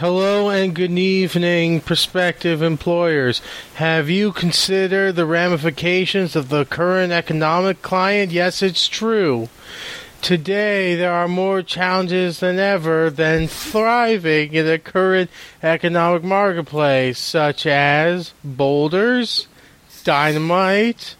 Hello and good evening, prospective employers. Have you considered the ramifications of the current economic climate? Yes, it's true. Today, there are more challenges than ever than thriving in the current economic marketplace, such as boulders, dynamite,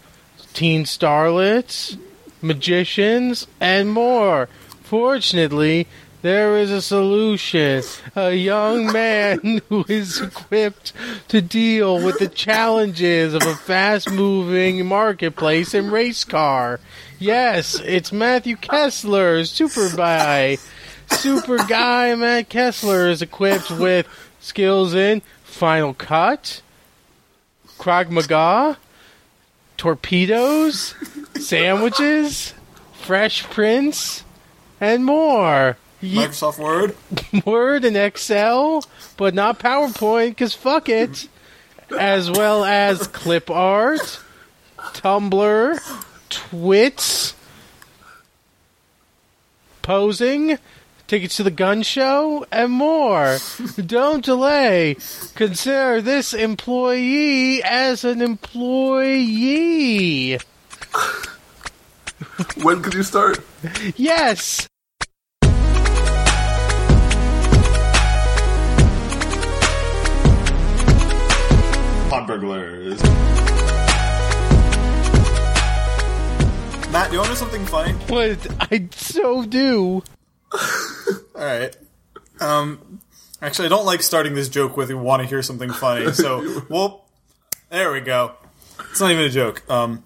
teen starlets, magicians, and more. Fortunately, there is a solution. A young man who is equipped to deal with the challenges of a fast moving marketplace and race car. Yes, it's Matthew Kessler, Super Guy. Super Guy Matt Kessler is equipped with skills in Final Cut, Krav Maga, torpedoes, sandwiches, Fresh Prince, and more. Ye- Microsoft Word. Word and Excel, but not PowerPoint, because fuck it. As well as clip art, Tumblr, Twits, posing, tickets to the gun show, and more. Don't delay. Consider this employee as an employee. When could you start? Yes! Burglars. Matt, do you want to know something funny? What I so do. All right. Um, actually, I don't like starting this joke with "you want to hear something funny." So, well, there we go. It's not even a joke. Um,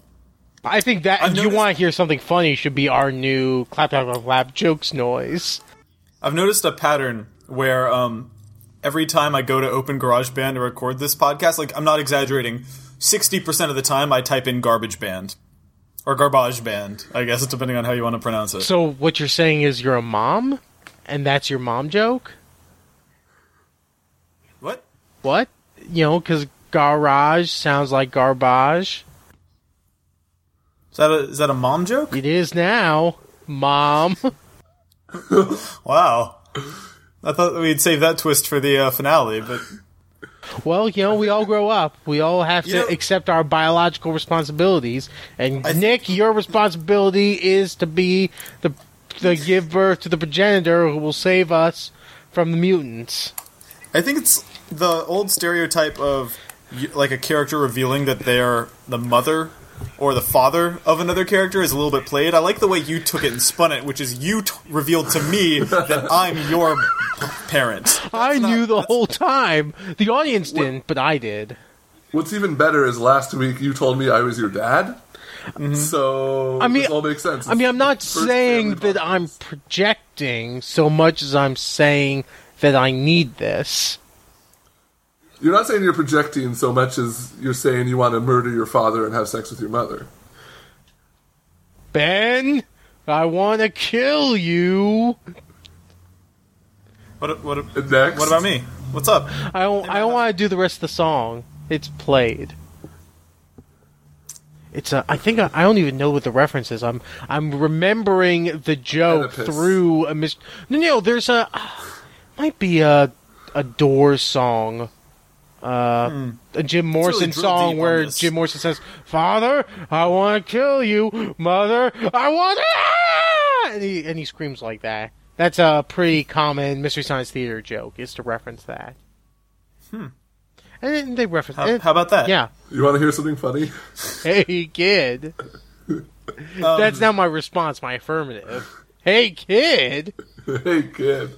I think that I've if you noticed- want to hear something funny should be our new clap clap clap clap jokes noise. I've noticed a pattern where um, every time I go to open GarageBand to record this podcast, like I'm not exaggerating, sixty percent of the time I type in "garbage band" or "garbage band." I guess depending on how you want to pronounce it. So what you're saying is you're a mom, and that's your mom joke? what? What? You know, because garage sounds like garbage. Is that a is that a mom joke? It is now, mom. Wow. I thought we'd save that twist for the uh, finale, but well, you know, we all grow up. We all have to You know- accept our biological responsibilities. And th- Nick, your responsibility is to be the the give birth to the progenitor who will save us from the mutants. I think it's the old stereotype of like a character revealing that they're the mother or the father of another character is a little bit played. I like the way you took it and spun it, which is you t- revealed to me that I'm your p- parent. I not- knew the whole time. The audience didn't, but I did. What's even better is last week you told me I was your dad. Mm-hmm. So I mean- this all makes sense. I mean, I'm not saying that I'm projecting so much as I'm saying that I need this. You're not saying you're projecting so much as you're saying you want to murder your father and have sex with your mother. Ben, I want to kill you. What, what, next, what about me? What's up? I don't. I don't want to do the rest of the song. It's played. It's a. I think I, I don't even know what the reference is. I'm. I'm remembering the joke Oedipus. through a mis. No, no. There's a. might be a a Doors song. Uh, a Jim Morrison drill song where. Jim Morrison says, "Father, I want to kill you. Mother, I want," to... and he and he screams like that. That's a pretty common Mystery Science Theater joke. Is to reference that. Hmm. And they reference. How, it. how about that? Yeah. You want to hear something funny? Hey kid. Um, That's not my response. My affirmative. Hey kid. hey, kid.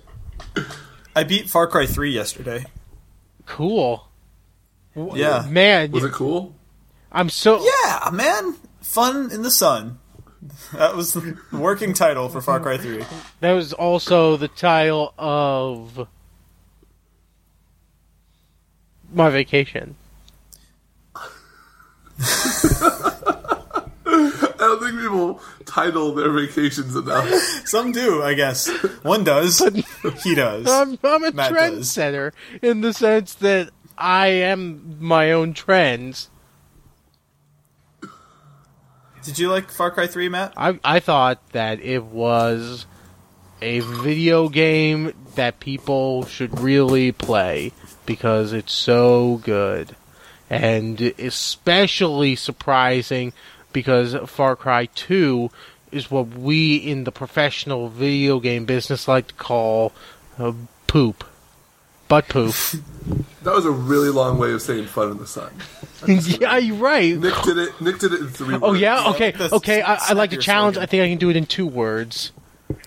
I beat Far Cry 3 yesterday. Cool. W- Yeah. Man, Was it cool? I'm so. Yeah, man. Fun in the sun. That was the working title for Far Cry 3. That was also the title of my vacation. I don't think people title their vacations enough. Some do, I guess. One does. He does. I'm, I'm a Matt does. trendsetter in the sense that I am my own trends. Did you like Far Cry 3, Matt? I I thought that it was a video game that people should really play because it's so good. And especially surprising because Far Cry 2 is what we in the professional video game business like to call uh, poop. Butt poop. That was a really long way of saying fun in the sun. yeah, you're right. Nick did it. Nick did it in three. Oh words. yeah, Yeah, okay, that's- okay. I, I like your to challenge. slogan. I think I can do it in two words.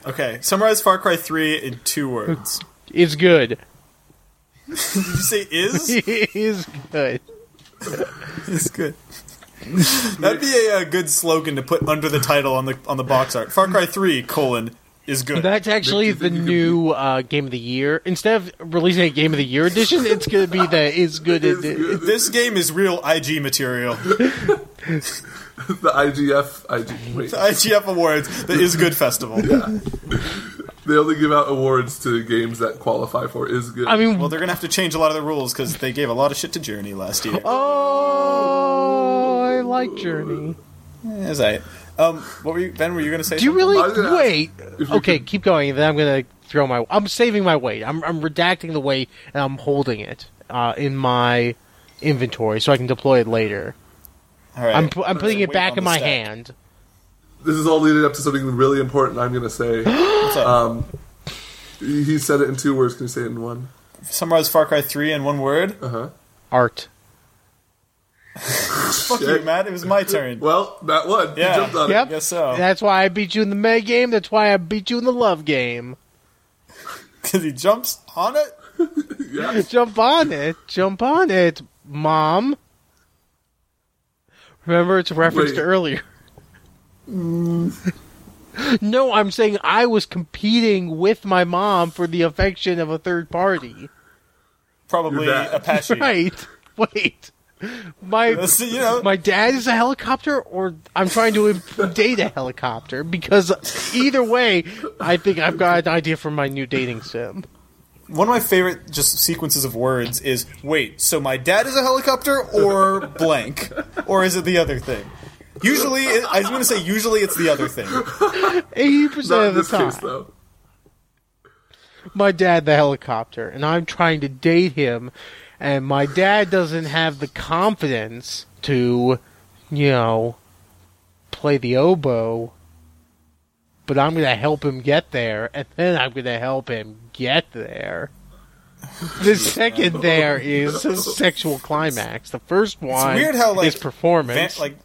Okay, summarize Far Cry 3 in two words. It's good. Did you say is? it is good. It's good. That'd be a, uh good slogan to put under the title on the on the box art. Far Cry 3 colon is good. That's actually Nick, do the think you new uh, game of the year. Instead of releasing a game of the year edition, it's going to be the is good. Is edi- good. this game is real IG material. the IGF. IG. Wait. IGF Awards, the Is Good Festival. Yeah. They only give out awards to games that qualify for is good. I mean, Well, they're gonna have to change a lot of the rules because they gave a lot of shit to Journey last year. oh, I like Journey. Is that? Um, what were you, Ben? Were you gonna say? Do you something? really I ask wait? If you Okay, keep going. Then I'm going to throw my. I'm saving my weight. I'm I'm redacting the weight and I'm holding it uh, in my inventory so I can deploy it later. All right. I'm pu- I'm putting it back in my stack. hand. this is all leading up to something really important. I'm going to say. Um, he he said it in two words. Can you say it in one? Summarize Far Cry 3 in one word. Uh huh. Art. Fuck you, Matt. It was my turn. Well, that one. Yeah. You jumped on Yep. it. guess so. That's why I beat you in the May game. That's why I beat you in the love game. Because he jumps on it. Yeah. Jump on it. Jump on it, mom. Remember, it's a reference Wait. to earlier. no, I'm saying I was competing with my mom for the affection of a third party. Probably Your dad. Apache. Right. Wait. My That's- you know, my dad is a helicopter, or I'm trying to date a helicopter. Because either way, I think I've got an idea for my new dating sim. one of my favorite just sequences of words is wait. So my dad is a helicopter, or blank, or is it the other thing? Usually, it, I was going to say usually it's the other thing. Eighty Not percent in of the this time, case, though. my dad the helicopter, and I'm trying to date him, and my dad doesn't have the confidence to, you know, play the oboe. But I'm gonna help him get there, and then I'm gonna help him get there. The second there is a sexual climax. The first one weird how, like, is performance. Va- like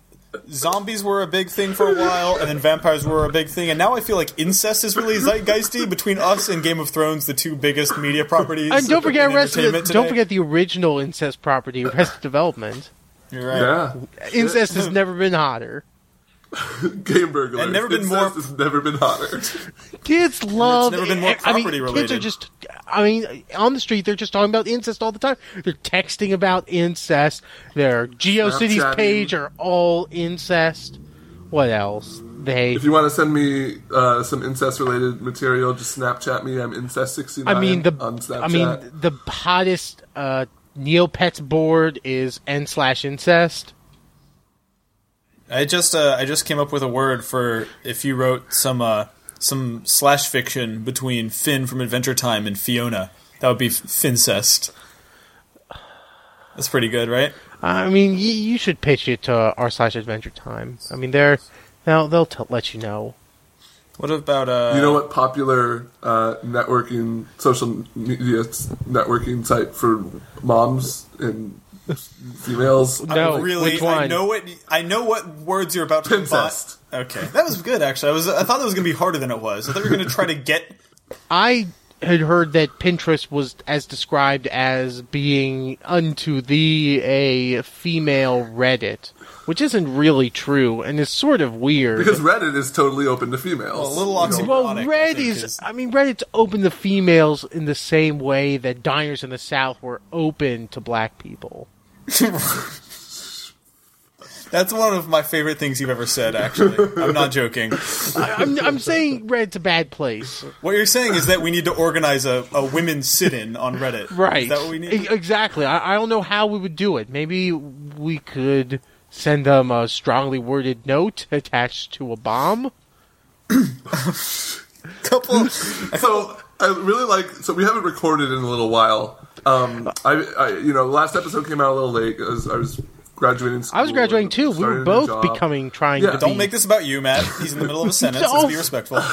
zombies were a big thing for a while, and then vampires were a big thing, and now I feel like incest is really zeitgeisty between us and Game of Thrones, the two biggest media properties. and don't forget Arrested, don't today. forget the original incest property, Arrested Development. You're right. Yeah. Incest has never been hotter. Game burglar. And never been more- It's never been hotter. Kids love. never been more I mean, property kids are related. just. I mean, on the street, they're just talking about incest all the time. They're texting about incest. Their GeoCities page are all incest. What else? They. If you want to send me uh, some incest-related material, just Snapchat me. I'm incest69 I mean the. on Snapchat. I mean the hottest uh, Neopets board is n slash incest. I just uh, I just came up with a word for if you wrote some uh, some slash fiction between Finn from Adventure Time and Fiona. That would be Fincest. That's pretty good, right? I mean, y- you should pitch it to r slash Adventure Time. I mean, they're they'll they'll t- let you know. What about uh? you know what popular uh, networking, social media networking site for moms and females? No, really, which I know what I know what words you're about to Pincest. Okay, that was good. Actually, I was I thought that was going to be harder than it was. I thought you were going to try to get. I had heard that Pinterest was as described as being unto thee a female Reddit, which isn't really true and is sort of weird. Because Reddit is totally open to females. Well, a little You know, oxymoron. well, ironic, I is. is- I mean, Reddit's open to females in the same way that diners in the South were open to black people. That's one of my favorite things you've ever said. Actually, I'm not joking. I, I'm, I'm saying Reddit's a bad place. What you're saying is that we need to organize a, a women's sit-in on Reddit. Right. Is that what we need? E- Exactly. I, I don't know how we would do it. Maybe we could send them a strongly worded note attached to a bomb. couple. So I really like. So we haven't recorded in a little while. Um, I, I you know, last episode came out a little late because I was graduating. I was graduating too. We were both becoming trying Yeah, to Don't be. make this about you, Matt. He's in the middle of a sentence. Let's be respectful.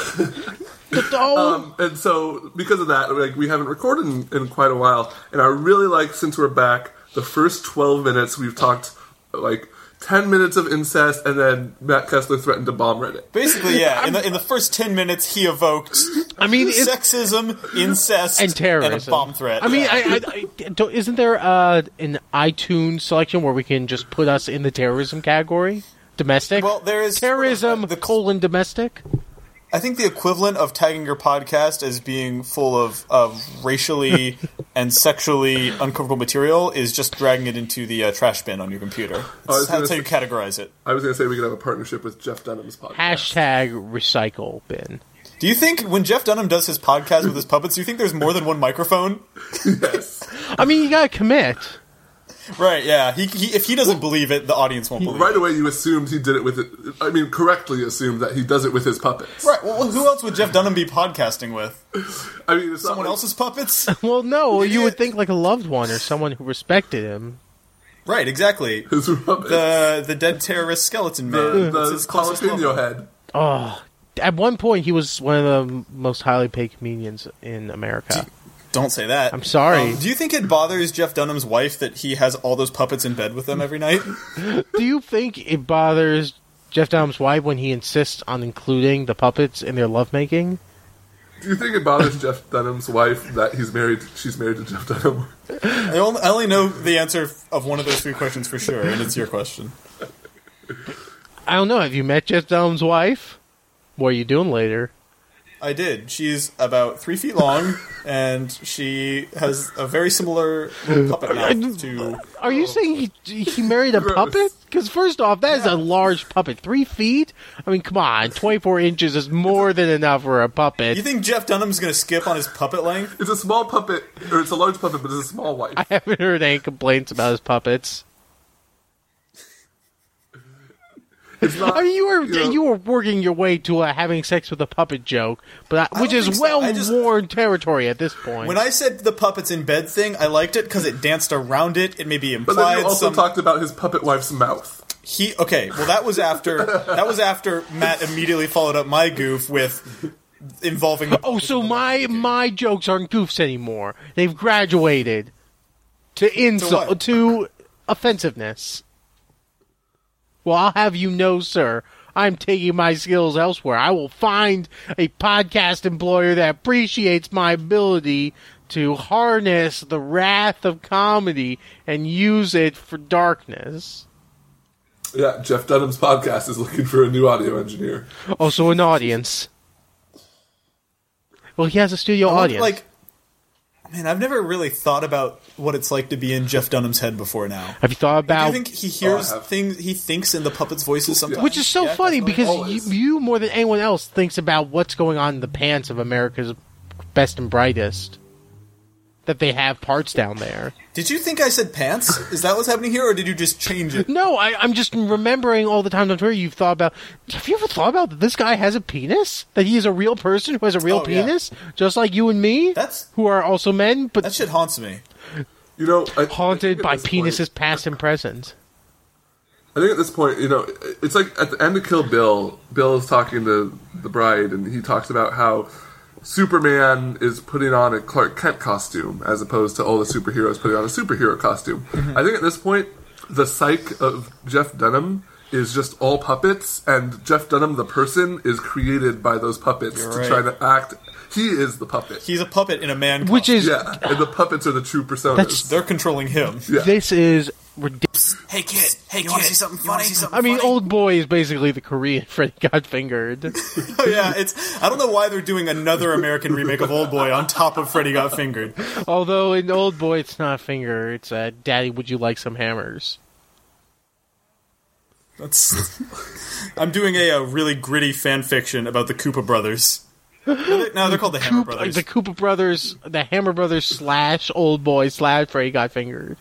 Um, and so because of that, like we haven't recorded in, in quite a while, and I really like since we're back, the first twelve minutes we've talked like ten minutes of incest, and then Matt Kessler threatened to bomb Reddit. Basically, yeah. In the in the first ten minutes, he evoked I mean, sexism, incest, and terrorism and a bomb threat. I mean, Yeah. I, I, I isn't there uh, an iTunes selection where we can just put us in the terrorism category? Domestic. Well, there is terrorism the colon domestic. I think the equivalent of tagging your podcast as being full of, of racially and sexually uncomfortable material is just dragging it into the uh, trash bin on your computer. I was That's, gonna how you categorize it. I was going to say we could have a partnership with Jeff Dunham's podcast. Hashtag recycle bin. Do you think when Jeff Dunham does his podcast with his puppets, do you think there's more than one microphone? yes. I mean, you gotta commit. Right, yeah. He, he, if he doesn't believe it, the audience won't believe Right it. Right away, you assumed he did it with it. I mean, correctly assumed that he does it with his puppets. Right, well, who else would Jeff Dunham be podcasting with? I mean, it's not Someone like- else's puppets? Well, no, you would think like a loved one or someone who respected him. right, exactly. his puppets. The the dead terrorist skeleton man. the, That's the his jalapeno head. Oh, at one point he was one of the most highly paid comedians in America. Don't say that. I'm sorry. Um, do you think it bothers Jeff Dunham's wife that he has all those puppets in bed with them every night? Do you think it bothers Jeff Dunham's wife when he insists on including the puppets in their lovemaking? Do you think it bothers Jeff Dunham's wife that he's married? She's married to Jeff Dunham. I only, I only know the answer of one of those three questions for sure, and it's your question. I don't know. Have you met Jeff Dunham's wife? What are you doing later? I did. She's about three feet long, and she has a very similar puppet mouth to. Are you saying he, he married a Gross. puppet? Because first off, that is a large puppet. Three feet? I mean, come on. 24 inches is more than enough for a puppet. You think Jeff Dunham's going to skip on his puppet length? It's a small puppet, or it's a large puppet, but it's a small wife. I haven't heard any complaints about his puppets. It's not. I mean, you were you know- you were working your way to uh, having sex with a puppet joke, but I, which don't is so. well just, worn territory at this point. When I said the puppets in bed thing, I liked it because it danced around it. It maybe implied. but then implied you also some. talked about his puppet wife's mouth. he okay. Well, that was after that was after Matt immediately followed up my goof with involving. The oh, so my my jokes aren't goofs anymore. They've graduated to insult what? to offensiveness. Well, I'll have you know, sir. I'm taking my skills elsewhere. I will find a podcast employer that appreciates my ability to harness the wrath of comedy and use it for darkness. Yeah, Jeff Dunham's podcast is looking for a new audio engineer. Oh, also, an audience. Well, he has a studio audience. Like, man, I've never really thought about what it's like to be in Jeff Dunham's head before now. have you thought Do you about? think he hears Oh, things? He thinks in the puppets' voices sometimes, Which is so Yeah, funny because you, you more than anyone else thinks about what's going on in the pants of America's best and brightest. That they have parts down there. Did you think I said pants? Is that what's happening here, or did you just change it? No, I, I'm just remembering all the times on Twitter you've thought about. Have you ever thought about that this guy has a penis? That he is a real person who has a real Oh, yeah. penis, just like you and me, That's who are also men, but that shit haunts me. You know, I, I haunted at by this point- penises past and present. I think at this point, you know, it's like at the end of Kill Bill, Bill is talking to the bride, and he talks about how Superman is putting on a Clark Kent costume as opposed to all the superheroes putting on a superhero costume. Mm-hmm. I think at this point, the psyche of Jeff Dunham is just all puppets, and Jeff Dunham, the person, is created by those puppets You're to right. try to act. He is the puppet. He's a puppet in a man. Which costume. is yeah, and the puppets are the true personas. They're controlling him. Yeah. this is ridiculous. Hey kid, hey you want to see something funny? I mean, Old Boy is basically the Korean Freddy Got Fingered. Oh yeah, it's. I don't know why they're doing another American remake of Old Boy on top of Freddy Got Fingered. Although in Old Boy, it's not finger; it's uh, "Daddy, would you like some hammers?" That's. I'm doing a, a really gritty fan fiction about the Koopa brothers. No, they- no, they're called the Hammer Coop, Brothers. the Koopa Brothers, the Hammer Brothers slash Old Boy slash Freddy Got Fingered.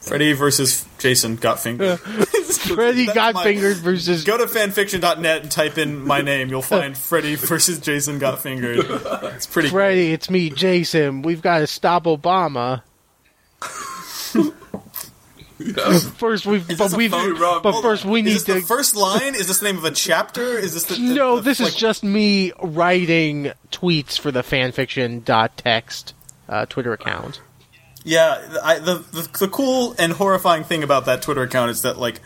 Freddy versus Jason got fingered. Freddy That's got my- fingered versus Go to fanfiction.net and type in my name. You'll find Freddy versus Jason got fingered. It's pretty. Freddy. It's me, Jason. We've got to stop Obama. Yeah. First, we've but a we phone- but Hold first on. we need Is this to. the first line? Is this the name of a chapter? Is this the no, the- this is just me writing tweets for the fanfiction.text uh, Twitter account. Yeah, I, the, the the cool and horrifying thing about that Twitter account is that like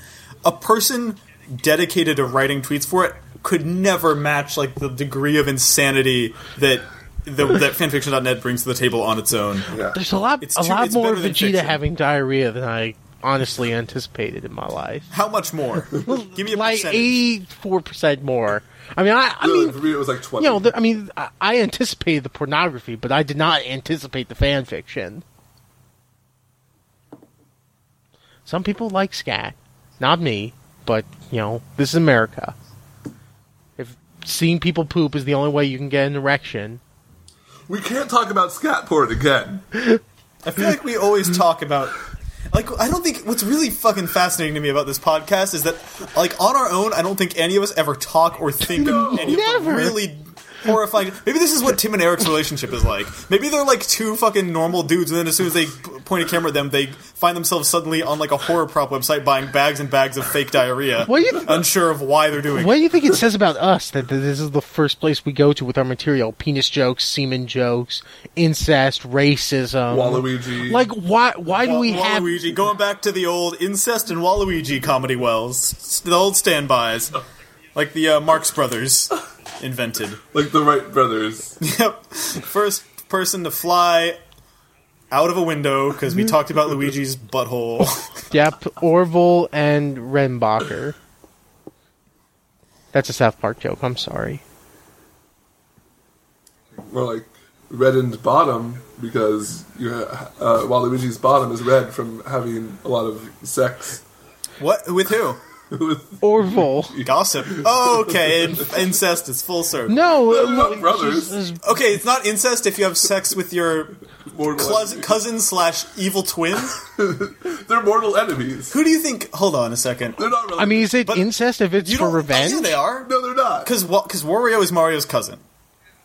a person dedicated to writing tweets for it could never match like the degree of insanity that the, that fanfiction.net brings to the table on its own. Yeah. There's a lot, It's a too- lot it's more better than Vegeta fiction. having diarrhea than I honestly anticipated in my life. How much more? Give me a like percentage. eighty-four percent more. I mean, I, I Really, mean, for me, it was like 20. you know, the, I mean, I, I anticipated the pornography, but I did not anticipate the fan fiction. Some people like scat, not me, but you know, this is America. If seeing people poop is the only way you can get an erection, we can't talk about scat porn again. I feel like we always talk about. Like, I don't think what's really fucking fascinating to me about this podcast is that, like, on our own, I don't think any of us ever talk or think of any of the really horrifying. Maybe this is what Tim and Eric's relationship is like. Maybe they're like two fucking normal dudes, and then as soon as they point a camera at them, they find themselves suddenly on like a horror prop website buying bags and bags of fake diarrhea, What you- unsure of why they're doing. It. What do you think it says about us that this is the first place we go to with our material? Penis jokes, semen jokes, incest, racism. Waluigi. Like, why? Why do we have? Waluigi going back to the old incest and Waluigi comedy wells, the old standbys, like the uh, Marx Brothers invented. like the Wright brothers. Yep, first person to fly out of a window because we talked about Luigi's butthole. Yep, Orville and Redenbacher. That's a South Park joke. I'm sorry. More like reddened bottom because you ha- uh, Waluigi's bottom is red from having a lot of sex what with who? With Orville. Gossip. Oh, okay, in- incest is full circle. No, uh, look, brothers. she's- she's- Okay, it's not incest if you have sex with your mortal cousin, cousin slash evil twin. They're mortal enemies. Who do you think? Hold on a second. They're not really. I mean, is it But incest if it's You for don't- revenge? Yeah, they are. no, they're not. Because because Wario is Mario's cousin.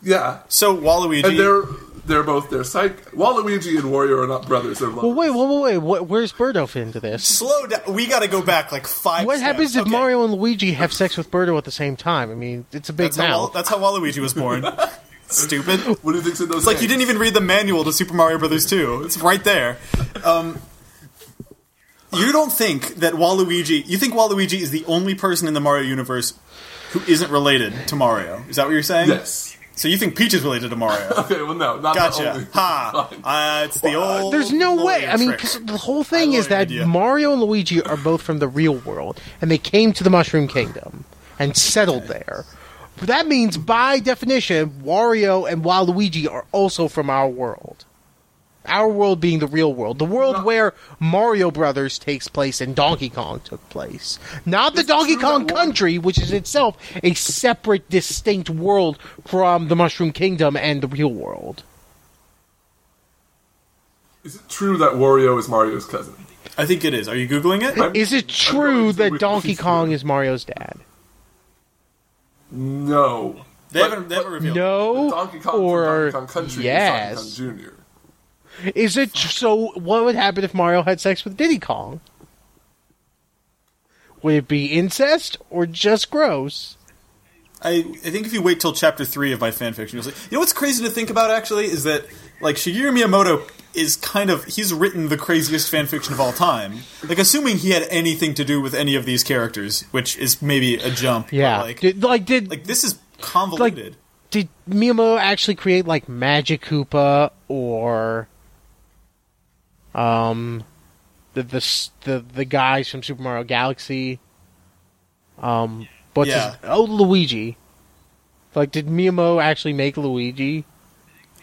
Yeah, So Waluigi. and they're they're both their side. Waluigi and Wario are not brothers. They're Well, wait, wait, wait, wait. Where's Birdo fit into this? Slow down. We got to go back like five. What steps. happens if Okay. Mario and Luigi have sex with Birdo at the same time? I mean, it's a big That's how, Wal- that's how Waluigi was born. Stupid. What do you think's in those? It's like you didn't even read the manual to Super Mario Brothers 2. It's right there. Um, you don't think that Waluigi? You think Waluigi is the only person in the Mario universe who isn't related to Mario? Is that what you're saying? Yes. So you think Peach is related to Mario? Okay. Well, no, not the Gotcha. only. Ha! Uh, it's the old. There's no way. lawyer I mean, because the whole thing is that idea. Mario and Luigi are both from the real world, and they came to the Mushroom Kingdom and settled there. But that means, by definition, Wario and Waluigi are also from our world. Our world being the real world, the world No. where Mario Brothers takes place and Donkey Kong took place, not the Donkey Kong that one- country, which is itself a separate, distinct world from the Mushroom Kingdom and the real world. Is it true that Wario is Mario's cousin? I think it is. Are you googling it? I'm- Is it true that Donkey Kong is Mario's dad? No. They But- haven't. They haven't revealed. No, Donkey Kong or from Donkey Kong Country yes. is Donkey Kong Jr. Is it so? What would happen if Mario had sex with Diddy Kong? Would it be incest or just gross? I, I think if you wait till chapter three of my fanfiction, you'll see. You know what's crazy to think about actually is that like Shigeru Miyamoto is kind of he's written the craziest fanfiction of all time. Like assuming he had anything to do with any of these characters, which is maybe a jump. Yeah, like did, like did like this is convoluted. did Miyamoto actually create like Magic Koopa or um the the the, the guys from Super Mario Galaxy? Um, but Yeah. his, oh Luigi? Like, did Miyamoto actually make Luigi?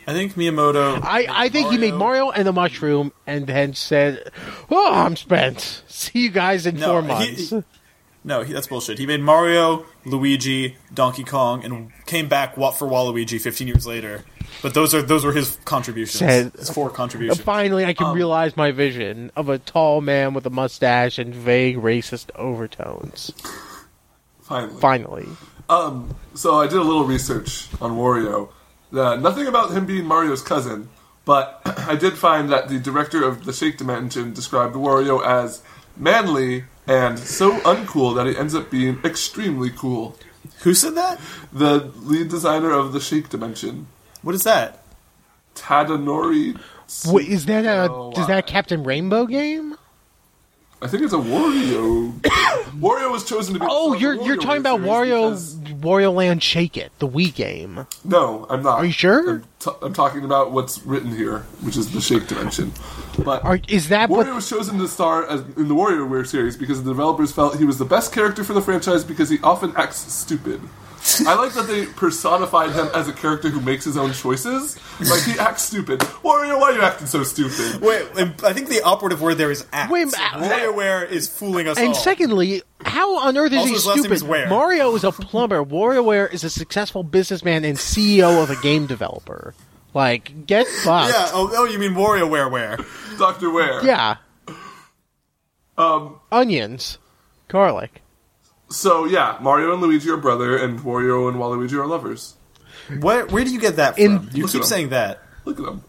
I think Miyamoto. I, I think he made Mario and the Mushroom, and then said, "Oh, I'm spent. See you guys in No, four months." he- No, he, that's bullshit. He made Mario, Luigi, Donkey Kong, and came back for Waluigi 15 years later. But those are those were his contributions. Said- his four contributions. Finally, I Um, can realize my vision of a tall man with a mustache and vague racist overtones. Finally. Finally. Um, so I did a little research on Wario. Uh, nothing about him being Mario's cousin, but I did find that the director of the Shake Dimension described Wario as manly and so uncool that he ends up being extremely cool. Who said that? The lead designer of the Shake Dimension, What is that? Tadanori. Wait, is that a Oh, is that a Captain Rainbow game? I think it's a Wario. Wario was chosen to be. Oh, you're you're talking about Wario because- Wario Land Shake It, the Wii game. No, I'm not. Are you sure? I'm, t- I'm talking about what's written here, which is the Shake Dimension. But Are, is that Wario what? was chosen to star as, in the WarioWare series because the developers felt he was the best character for the franchise because he often acts stupid. I like that they personified him as a character who makes his own choices. Like he acts stupid. Wario, why are you acting so stupid? Wait, I think the operative word there is act. Wait, So uh, WarioWare is fooling us And all. secondly, how on earth is Also, he his last name stupid? is Mario is a plumber. WarioWare is a successful businessman and CEO of a game developer. Like, get fucked. yeah. Oh, oh, you mean WarioWare? Where? Doctor Ware. Yeah. Um. Onions, garlic. So yeah, Mario and Luigi are brother, and Wario and Waluigi are lovers. Where? Where do you get that from? In- you keep him. saying that. Look at them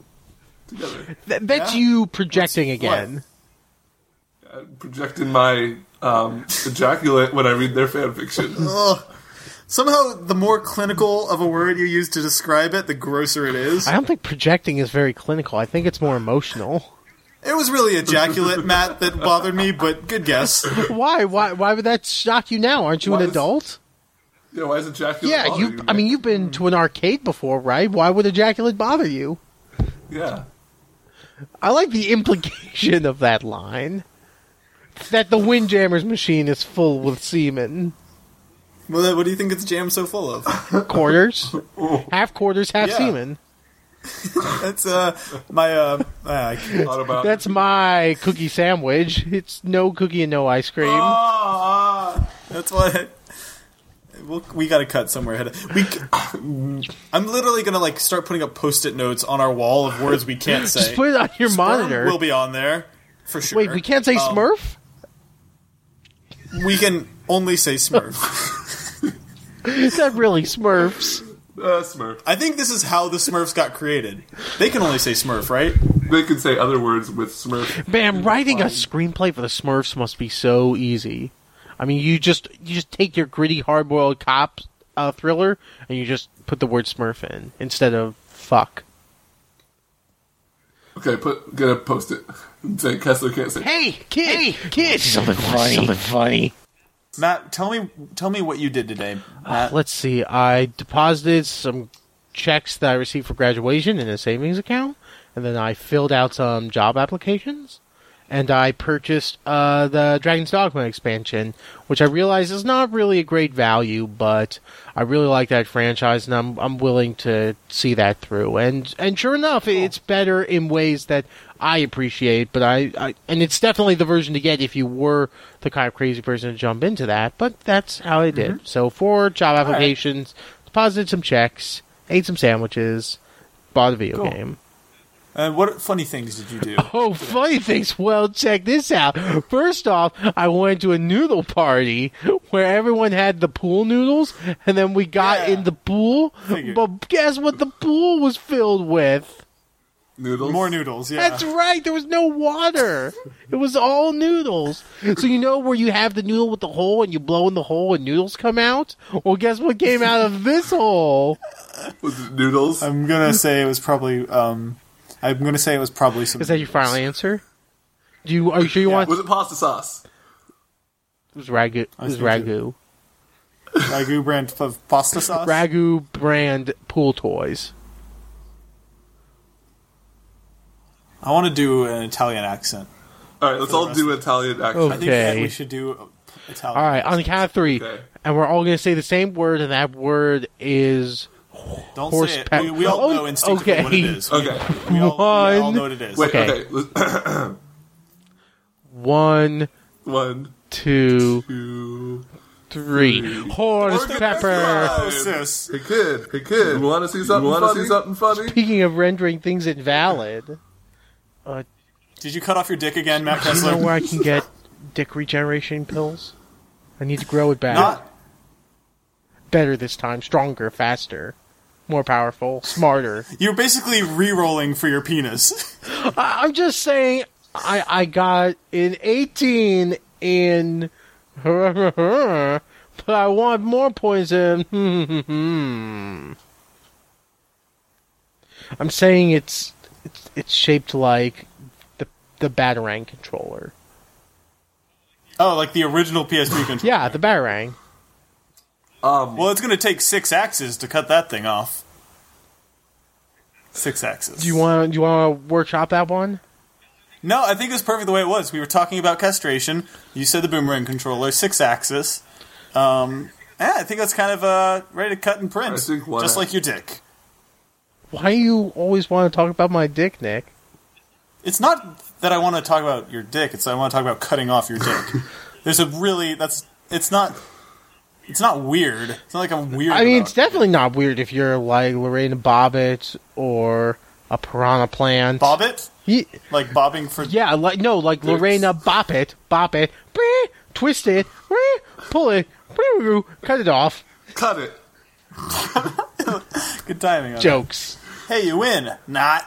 together. Th- that's Yeah? you projecting What's- again. I'm projecting my um, ejaculate when I read their fan fiction. Somehow, the more clinical of a word you use to describe it, the grosser it is. I don't think projecting is very clinical. I think it's more emotional. It was really ejaculate, Matt, that bothered me, but good guess. Why? Why? Why would that shock you now? Aren't you Why an is- adult? Yeah, why is ejaculate? Yeah, you. you, I mean, you've been to an arcade before, right? Why would ejaculate bother you? Yeah. I like the implication of that line. That the Windjammers machine is full with semen. Well, what do you think it's jammed so full of? Quarters. half quarters, half Yeah. semen. That's uh my uh. uh about That's my cookie sandwich. It's no cookie and no ice cream. ah, that's what. We'll, we got to cut somewhere ahead. Of, we. c- I'm literally gonna like start putting up post-it notes on our wall of words we can't say. Just put it on your Sperm monitor. will be on there for sure. Wait, we can't say Um, Smurf? We can only say Smurf. Is that really Smurfs? Uh, Smurf. I think this is how the Smurfs got created. They can only say Smurf, right? They can say other words with Smurf. Man, writing a screenplay for the Smurfs must be so easy. I mean, you just you just take your gritty, hard-boiled cop uh, thriller and you just put the word Smurf in instead of fuck. Okay, put gonna post it. Say Kessler can't say. Hey, kid, hey, kid, something funny, something funny. Matt, tell me, tell me what you did today. Matt. Let's see. I deposited some checks that I received for graduation in a savings account, and then I filled out some job applications, and I purchased uh, the Dragon's Dogma expansion, which I realize is not really a great value, but I really like that franchise, and I'm I'm willing to see that through. And and sure enough, it's better in ways that I appreciate, but I, I and it's definitely the version to get if you were the kind of crazy person to jump into that. But that's how I did. Mm-hmm. So for job right. applications, deposited some checks, ate some sandwiches, bought a video Cool. game. And what funny things did you do? Oh, funny things. Well, check this out. First off, I went to a noodle party where everyone had the pool noodles, and then we got Yeah. in the pool. Figured. But guess what the pool was filled with? Noodles. More noodles, yeah. That's right. There was no water. It was all noodles. So you know where you have the noodle with the hole and you blow in the hole and noodles come out? Well, guess what came out of this hole? Was it noodles? I'm gonna say it was probably. Um, I'm gonna say it was probably some. Is that your final answer? Do you are you sure you Yeah. want? was it pasta sauce? It was ragu. It was think ragu. ragu brand of pasta sauce? Ragu brand pool toys. I want to do an Italian accent. All right, let's all rest do Italian accent. I think that Okay. we should do Italian. All right, on the count of three, Okay. and we're all going to say the same word, and that word is Don't horse say it. pe- We, we all Oh, know instinctively okay. what it is. Okay. we, all, we all know what it is. Wait. Okay. Okay. let's- one, One, two, two, three. Horse pepper. Oh, sis. Hey kid, hey kid, you want to see something? Want to see something funny? Speaking of rendering things invalid, uh, Did you cut off your dick again, Matt Kessler? do you know where I can get dick regeneration pills? I need to grow it back. Not. Better this time, stronger, faster, more powerful, smarter. You're basically re-rolling for your penis. I- I'm just saying, I I got an 18 in, but I want more points in. I'm saying it's it's it's shaped like the the Batarang controller. Oh, like the original PS3 controller. Yeah, the Batarang. Um, Well, it's going to take six axes to cut that thing off. Six axes. Do you want do you want to workshop that one? No, I think it was perfect the way it was. We were talking about castration. You said the boomerang controller, six axis. Um, yeah, I think that's kind of uh, ready to cut and print. I think one just ax- like your dick. Why do you always want to talk about my dick, Nick? It's not that I want to talk about your dick. It's that I want to talk about cutting off your dick. There's a really that's. It's not. It's not weird. It's not like I'm weird. I mean, it's definitely not weird if you're like Lorena Bobbitt or a piranha plant. Bobbitt? Like bobbing for. Yeah, like no, like Lorena Bop it, bop it, breh, twist it, breh, pull it, breh, cut it off. cut it. Good timing. on Jokes. that. Hey, you win. Not.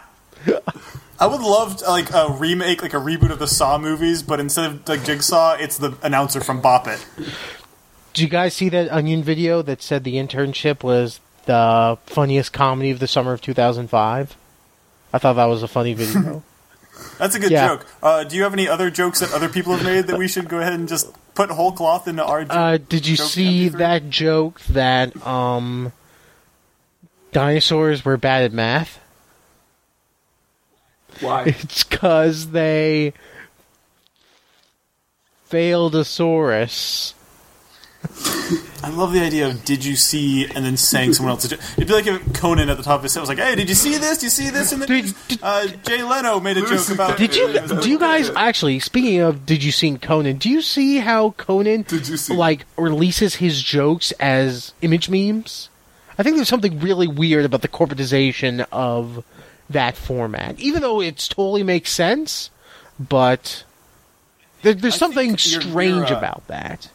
I would love to, like a remake, like a reboot of the Saw movies, but instead of like Jigsaw, it's the announcer from Bop It. Did you guys see that Onion video that said the internship was the funniest comedy of the summer of 2005? I thought that was a funny video. That's a good Yeah. joke. Uh, do you have any other jokes that other people have made that we should go ahead and just put whole cloth into our? joke? uh, did you see MP3? that joke that um dinosaurs were bad at math? Why? It's because they failed a saurus. I love the idea of "Did you see?" and then saying someone else's. joke. It'd be like if Conan at the top of his set was like, "Hey, did you see this? Do you see this?" in the Did- news? did- uh, Jay Leno made a joke Lucy about. Did you do you guys actually speaking of did you see Conan? Do you see how Conan Did you see- like releases his jokes as image memes? I think there's something really weird about the corporatization of that format. Even though it totally makes sense, but there, there's I something you're- strange you're, uh, about that.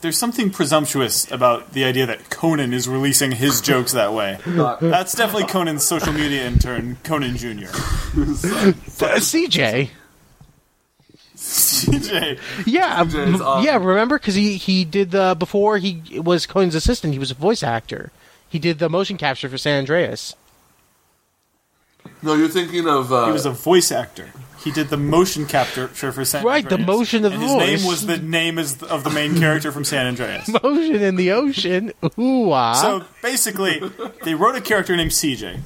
There's something presumptuous about the idea that Conan is releasing his jokes that way. Not- That's definitely Conan's social media intern, Conan Jr. Uh, CJ, CJ. yeah, CJ's m- yeah. Remember because he he did the before he was Conan's assistant. He was a voice actor. He did the motion capture for San Andreas. No, you're thinking of. Uh, He was a voice actor. He did the motion capture for San Right, the motion of and the his voice. name was the name is of the main character from San Andreas. motion in the ocean. Ooh ah. So basically, they wrote a character named CJ.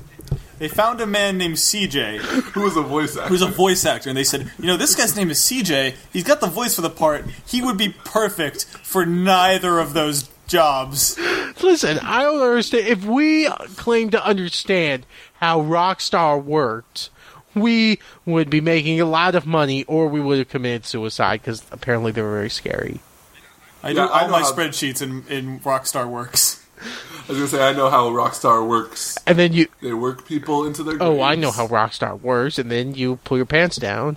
They found a man named CJ who was a voice actor. who's a voice actor, and they said, you know, this guy's name is CJ. He's got the voice for the part. He would be perfect for neither of those jobs. Listen, I don't understand. If we claim to understand how Rockstar worked, we would be making a lot of money, or we would have committed suicide because apparently they were very scary. I Yeah, do I all know my how- spreadsheets in, in Rockstar Works. I was gonna say I know how Rockstar works. And then you, They work people into their. oh, I know how Rockstar works. And then you pull your pants down,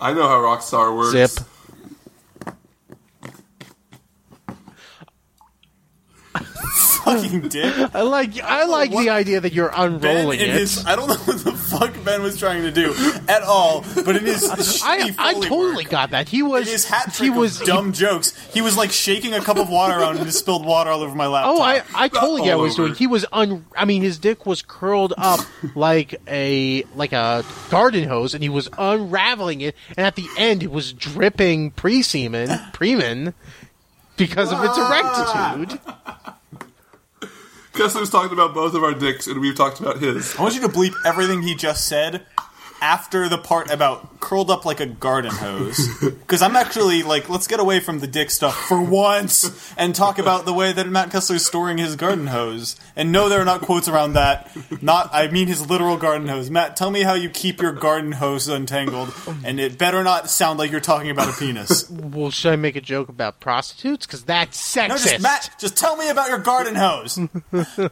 I know how Rockstar works. zip. Fucking dick. I like, I like What- the idea that you're Ben unrolling in it. his I don't know what the fuck Ben was trying to do at all, but it is. I, I totally work, got that. He was, in his hat he was dumb jokes, he was like shaking a cup of water around and just spilled water all over my laptop. Oh, I, I totally get what he was doing. He was un. I mean, his dick was curled up like a like a garden hose, and he was unraveling it. And at the end, it was dripping pre semen, premen, because of its ah. erectitude. Kessler's talking about both of our dicks, and we've talked about his. I want you to bleep everything he just said after the part about curled up like a garden hose. Because I'm actually like, let's get away from the dick stuff for once and talk about the way that Matt Kessler is storing his garden hose. And no, there are not quotes around that. Not, I mean his literal garden hose. Matt, tell me how you keep your garden hose untangled, and it better not sound like you're talking about a penis. Well, should I make a joke about prostitutes? Because that's sexist. No, just Matt, just tell me about your garden hose.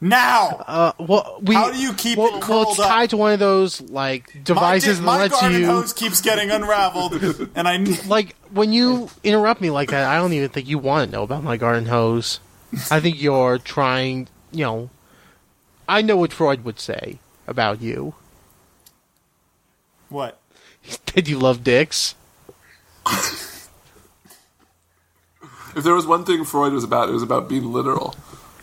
now. Uh, well, we, How do you keep well, it Well, curled it's up? tied to one of those like My, devices di- that my lets garden you. hose keeps getting unraveled, and I. Like when you interrupt me like that, I don't even think you want to know about my garden hose. I think you're trying. You know, I know what Freud would say about you. What? Did you love dicks? If there was one thing Freud was about, it was about being literal.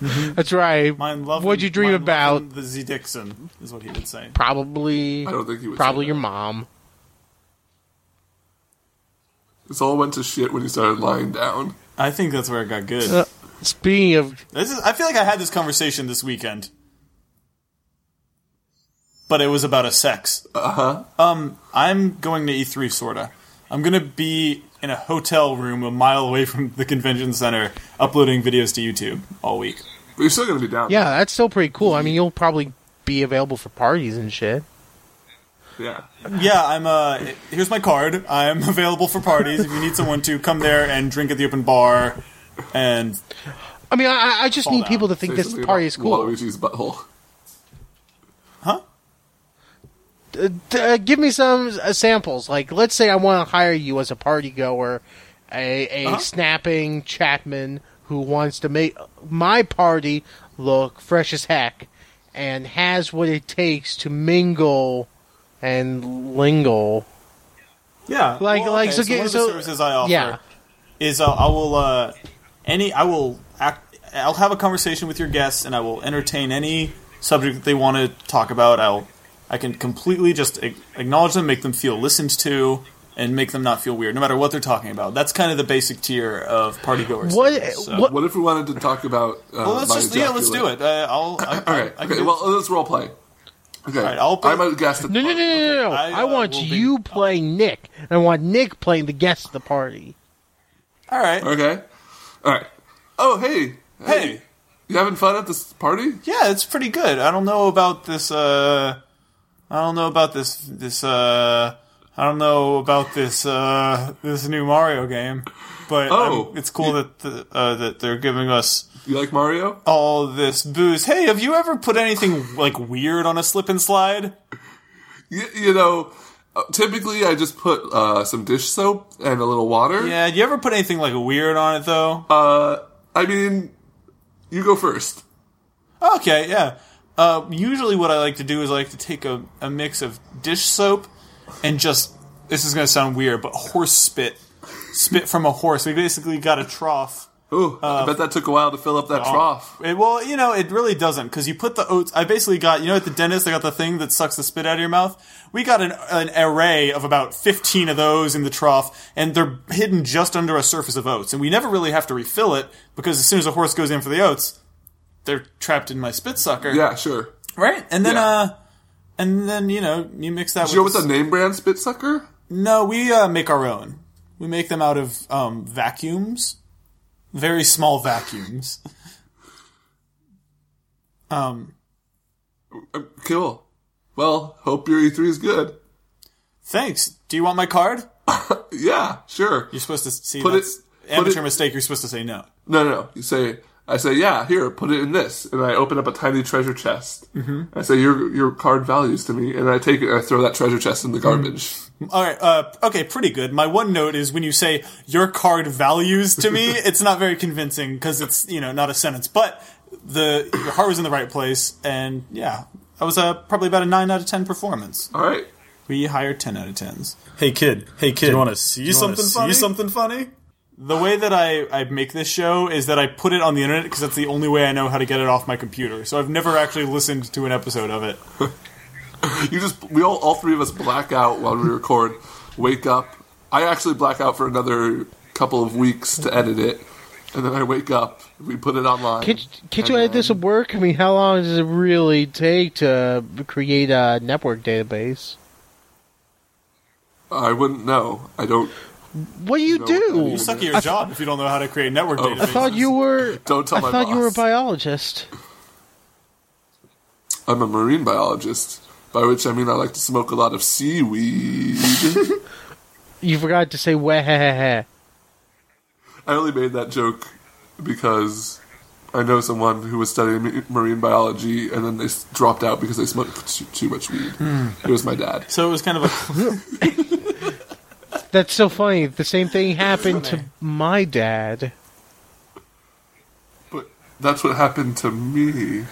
That's right. Mine love. What'd you dream mine about? The Z Dixon is what he would say. Probably. I don't think he would. Probably say your that. mom. This all went to shit when he started lying down. I think that's where it got good. Uh, speaking of, This is, I feel like I had this conversation this weekend, but it was about a sex. Uh huh. Um, I'm going to E3, sorta. I'm gonna be in a hotel room a mile away from the convention center, uploading videos to YouTube all week. But you're still gonna be down. yeah, that's still pretty cool. I mean, you'll probably be available for parties and shit. Yeah. Yeah, I'm. Uh, here's my card. I'm available for parties. If you need someone to come there and drink at the open bar, and I mean, I, I just need down. people to think Say this party is cool. Waluigi's butthole. huh? Uh, uh, give me some uh, samples. Like, let's say I want to hire you as a party goer, a, a Uh-huh. snapping Chapman who wants to make my party look fresh as heck and has what it takes to mingle and lingle. Yeah, Like- well, like, okay, so so, get- one of the so- services I offer yeah. is uh, I will uh, any I will act, I'll have a conversation with your guests and I will entertain any subject that they want to talk about. I'll I can completely just acknowledge them, make them feel listened to, and make them not feel weird, no matter what they're talking about. That's kind of the basic tier of party goers. What- So- what- What if we wanted to talk about? Uh, Well, let's my just yeah, let's do it. Uh, I'll. I, Okay. I, I can okay. do- Well, let's role play. Okay. right, I'll play- I'm a guest. At No, no, no, no, no, no. I, I, uh, want will be- you playing Nick. and I want Nick playing the guest of the party. all right. Okay. All right. Oh, hey. Hey. You having fun at this party? Yeah, it's pretty good. I don't know about this. Uh, I don't know about this. This. Uh, I don't know about this. Uh, this new Mario game, but Oh. um, it's cool that the, uh, that they're giving us You like Mario? all this booze. Hey, have you ever put anything like weird on a slip and slide? You, you know, uh, typically I just put uh, some dish soap and a little water. Yeah, do you ever put anything like weird on it though? Uh, I mean, you go first. Okay, yeah. Uh, usually, what I like to do is I like to take a, a mix of dish soap and just this is going to sound weird, but horse spit, spit from a horse. We basically got a trough. Ooh, Uh, I bet that took a while to fill up that trough. It, well, you know, it really doesn't because you put the oats. I basically got you know at the dentist, they got the thing that sucks the spit out of your mouth. We got an, an array of about fifteen of those in the trough, and they're hidden just under a surface of oats, and we never really have to refill it because as soon as a horse goes in for the oats, they're trapped in my spit sucker. Yeah, sure. Right, and then Yeah. uh, and then you know you mix that. Do you know with what's a name brand spit sucker? No, we uh, make our own. We make them out of um, vacuums, very small vacuums. Um, Uh, Cool. Well, hope your E3 is good. thanks. Do you want my card? Yeah, sure. You're supposed to see Put it- that's put amateur it- mistake. You're supposed to say no. No, no, no. You say, I say, yeah, here, put it in this, and I open up a tiny treasure chest. Mm-hmm. I say, your your card values to me, and I take it and I throw that treasure chest in the garbage. All right. Uh, okay, pretty good. My one note is when you say your card values to me, it's not very convincing because it's you know not a sentence, but the your heart was in the right place, and yeah, that was uh, probably about a nine out of ten performance. All right. We hired ten out of tens. Hey kid, hey kid, Do you want to see wanna something see funny? something funny? The way that I, I make this show is that I put it on the internet because that's the only way I know how to get it off my computer. So I've never actually listened to an episode of it. You just, we all, all three of us black out while we record, wake up. I actually black out for another couple of weeks to edit it, and then I wake up. We put it online. Can't, can't you and edit this then- at work? I mean, how long does it really take to create a network database? I wouldn't know. I don't. What do you No, do? You suck at your I, job if you don't know how to create network Oh. databases. I thought you were. Don't tell I my I thought you were a biologist. I'm a marine biologist, by which I mean I like to smoke a lot of seaweed. You forgot to say weh. I only made that joke because I know someone who was studying marine biology and then they dropped out because they smoked too, too much weed. Hmm. It was my dad. So it was kind of a. That's so funny. The same thing happened to my dad. But that's what happened to me.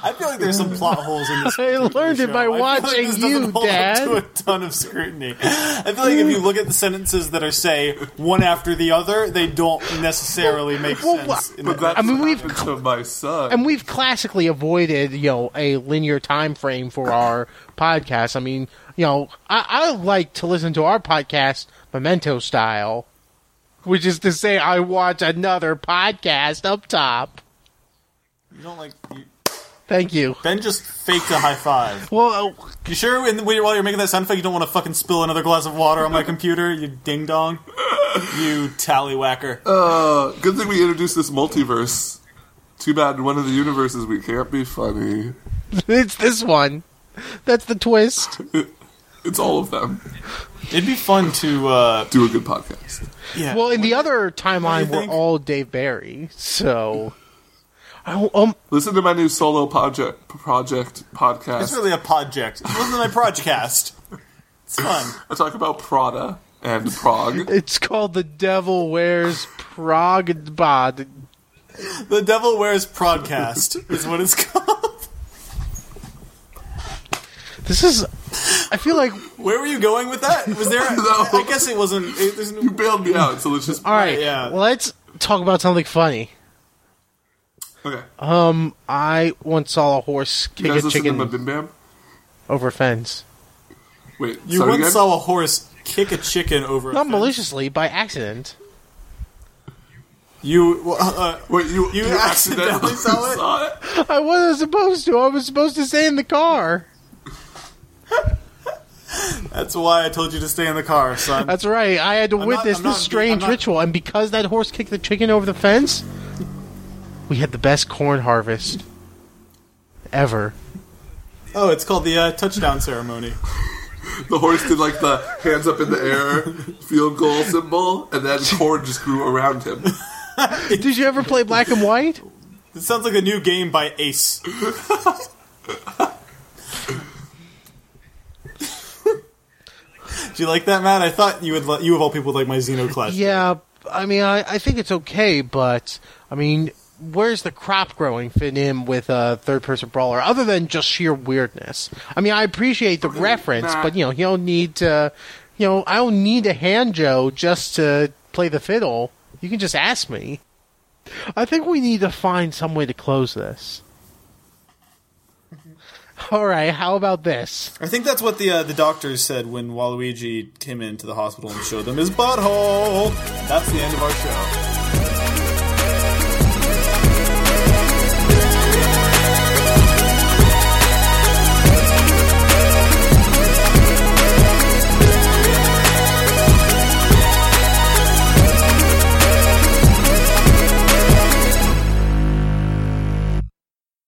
I feel like there's some plot holes in this. I learned it by. I feel like watching you, Dad. To a ton of scrutiny. I feel like if you look at the sentences that are say one after the other, they don't necessarily make Well, sense. wha- But that's I mean, we've- happened to my son. And we've classically avoided, you know, a linear time frame for our podcast. I mean, you know, I, I like to listen to our podcast memento style, which is to say, I watch another podcast up top. you don't like. You, Thank you. ben just faked a high five. Well, uh, You sure? In, while you're making that sound effect, you don't want to fucking spill another glass of water on my computer? You ding dong. You tallywhacker. Uh, good thing we introduced this multiverse. Too bad in one of the universes we can't be funny. it's this one. That's the twist. It's all of them. It'd be fun to. uh Do a good podcast. Yeah. Well, in the other timeline, What do you we're all Dave Barry, so. I, um, Listen to my new solo project project podcast. it's really a project. Listen to my podcast. It's fun. I talk about Prada and Prague. it's called The Devil Wears Prague Bod. The Devil Wears Pradcast is what it's called. This is. I feel like. Where were you going with that? Was there? No. I guess it wasn't. It, there's no, You bailed me out, so let's just All right, yeah. let's talk about something funny. okay. Um, I once saw a horse You kick guys a listen to my chicken Bim Bam? over a fence. Wait, you once again? saw a horse kick a chicken over. a Not fence. maliciously, by accident. You. well, Uh, Wait, you You accidentally saw it? saw it? I wasn't supposed to. I was supposed to stay in the car. That's why I told you to stay in the car, son. That's right. I had to I'm witness I'm this not- strange not- ritual, and because that horse kicked the chicken over the fence, we had the best corn harvest ever. oh, it's called the uh, touchdown ceremony. The horse did like the hands up in the air field goal symbol, and then corn just grew around him. Did you ever play Black and White? It sounds like a new game by Ace. Do you like that, Matt? I thought you would. Li- you of all people would like my Zeno Zeno Clash. Yeah, I mean, I, I think it's okay, but I mean, where's the crop growing fit in with a third person brawler other than just sheer weirdness? I mean, I appreciate the reference, but you know, you don't need to, you know, I don't need a hand Joe just to play the fiddle. You can just ask me. I think we need to find some way to close this. All right, how about this? I think that's what the uh, the doctors said when Waluigi came into the hospital and showed them his butthole. That's the end of our show.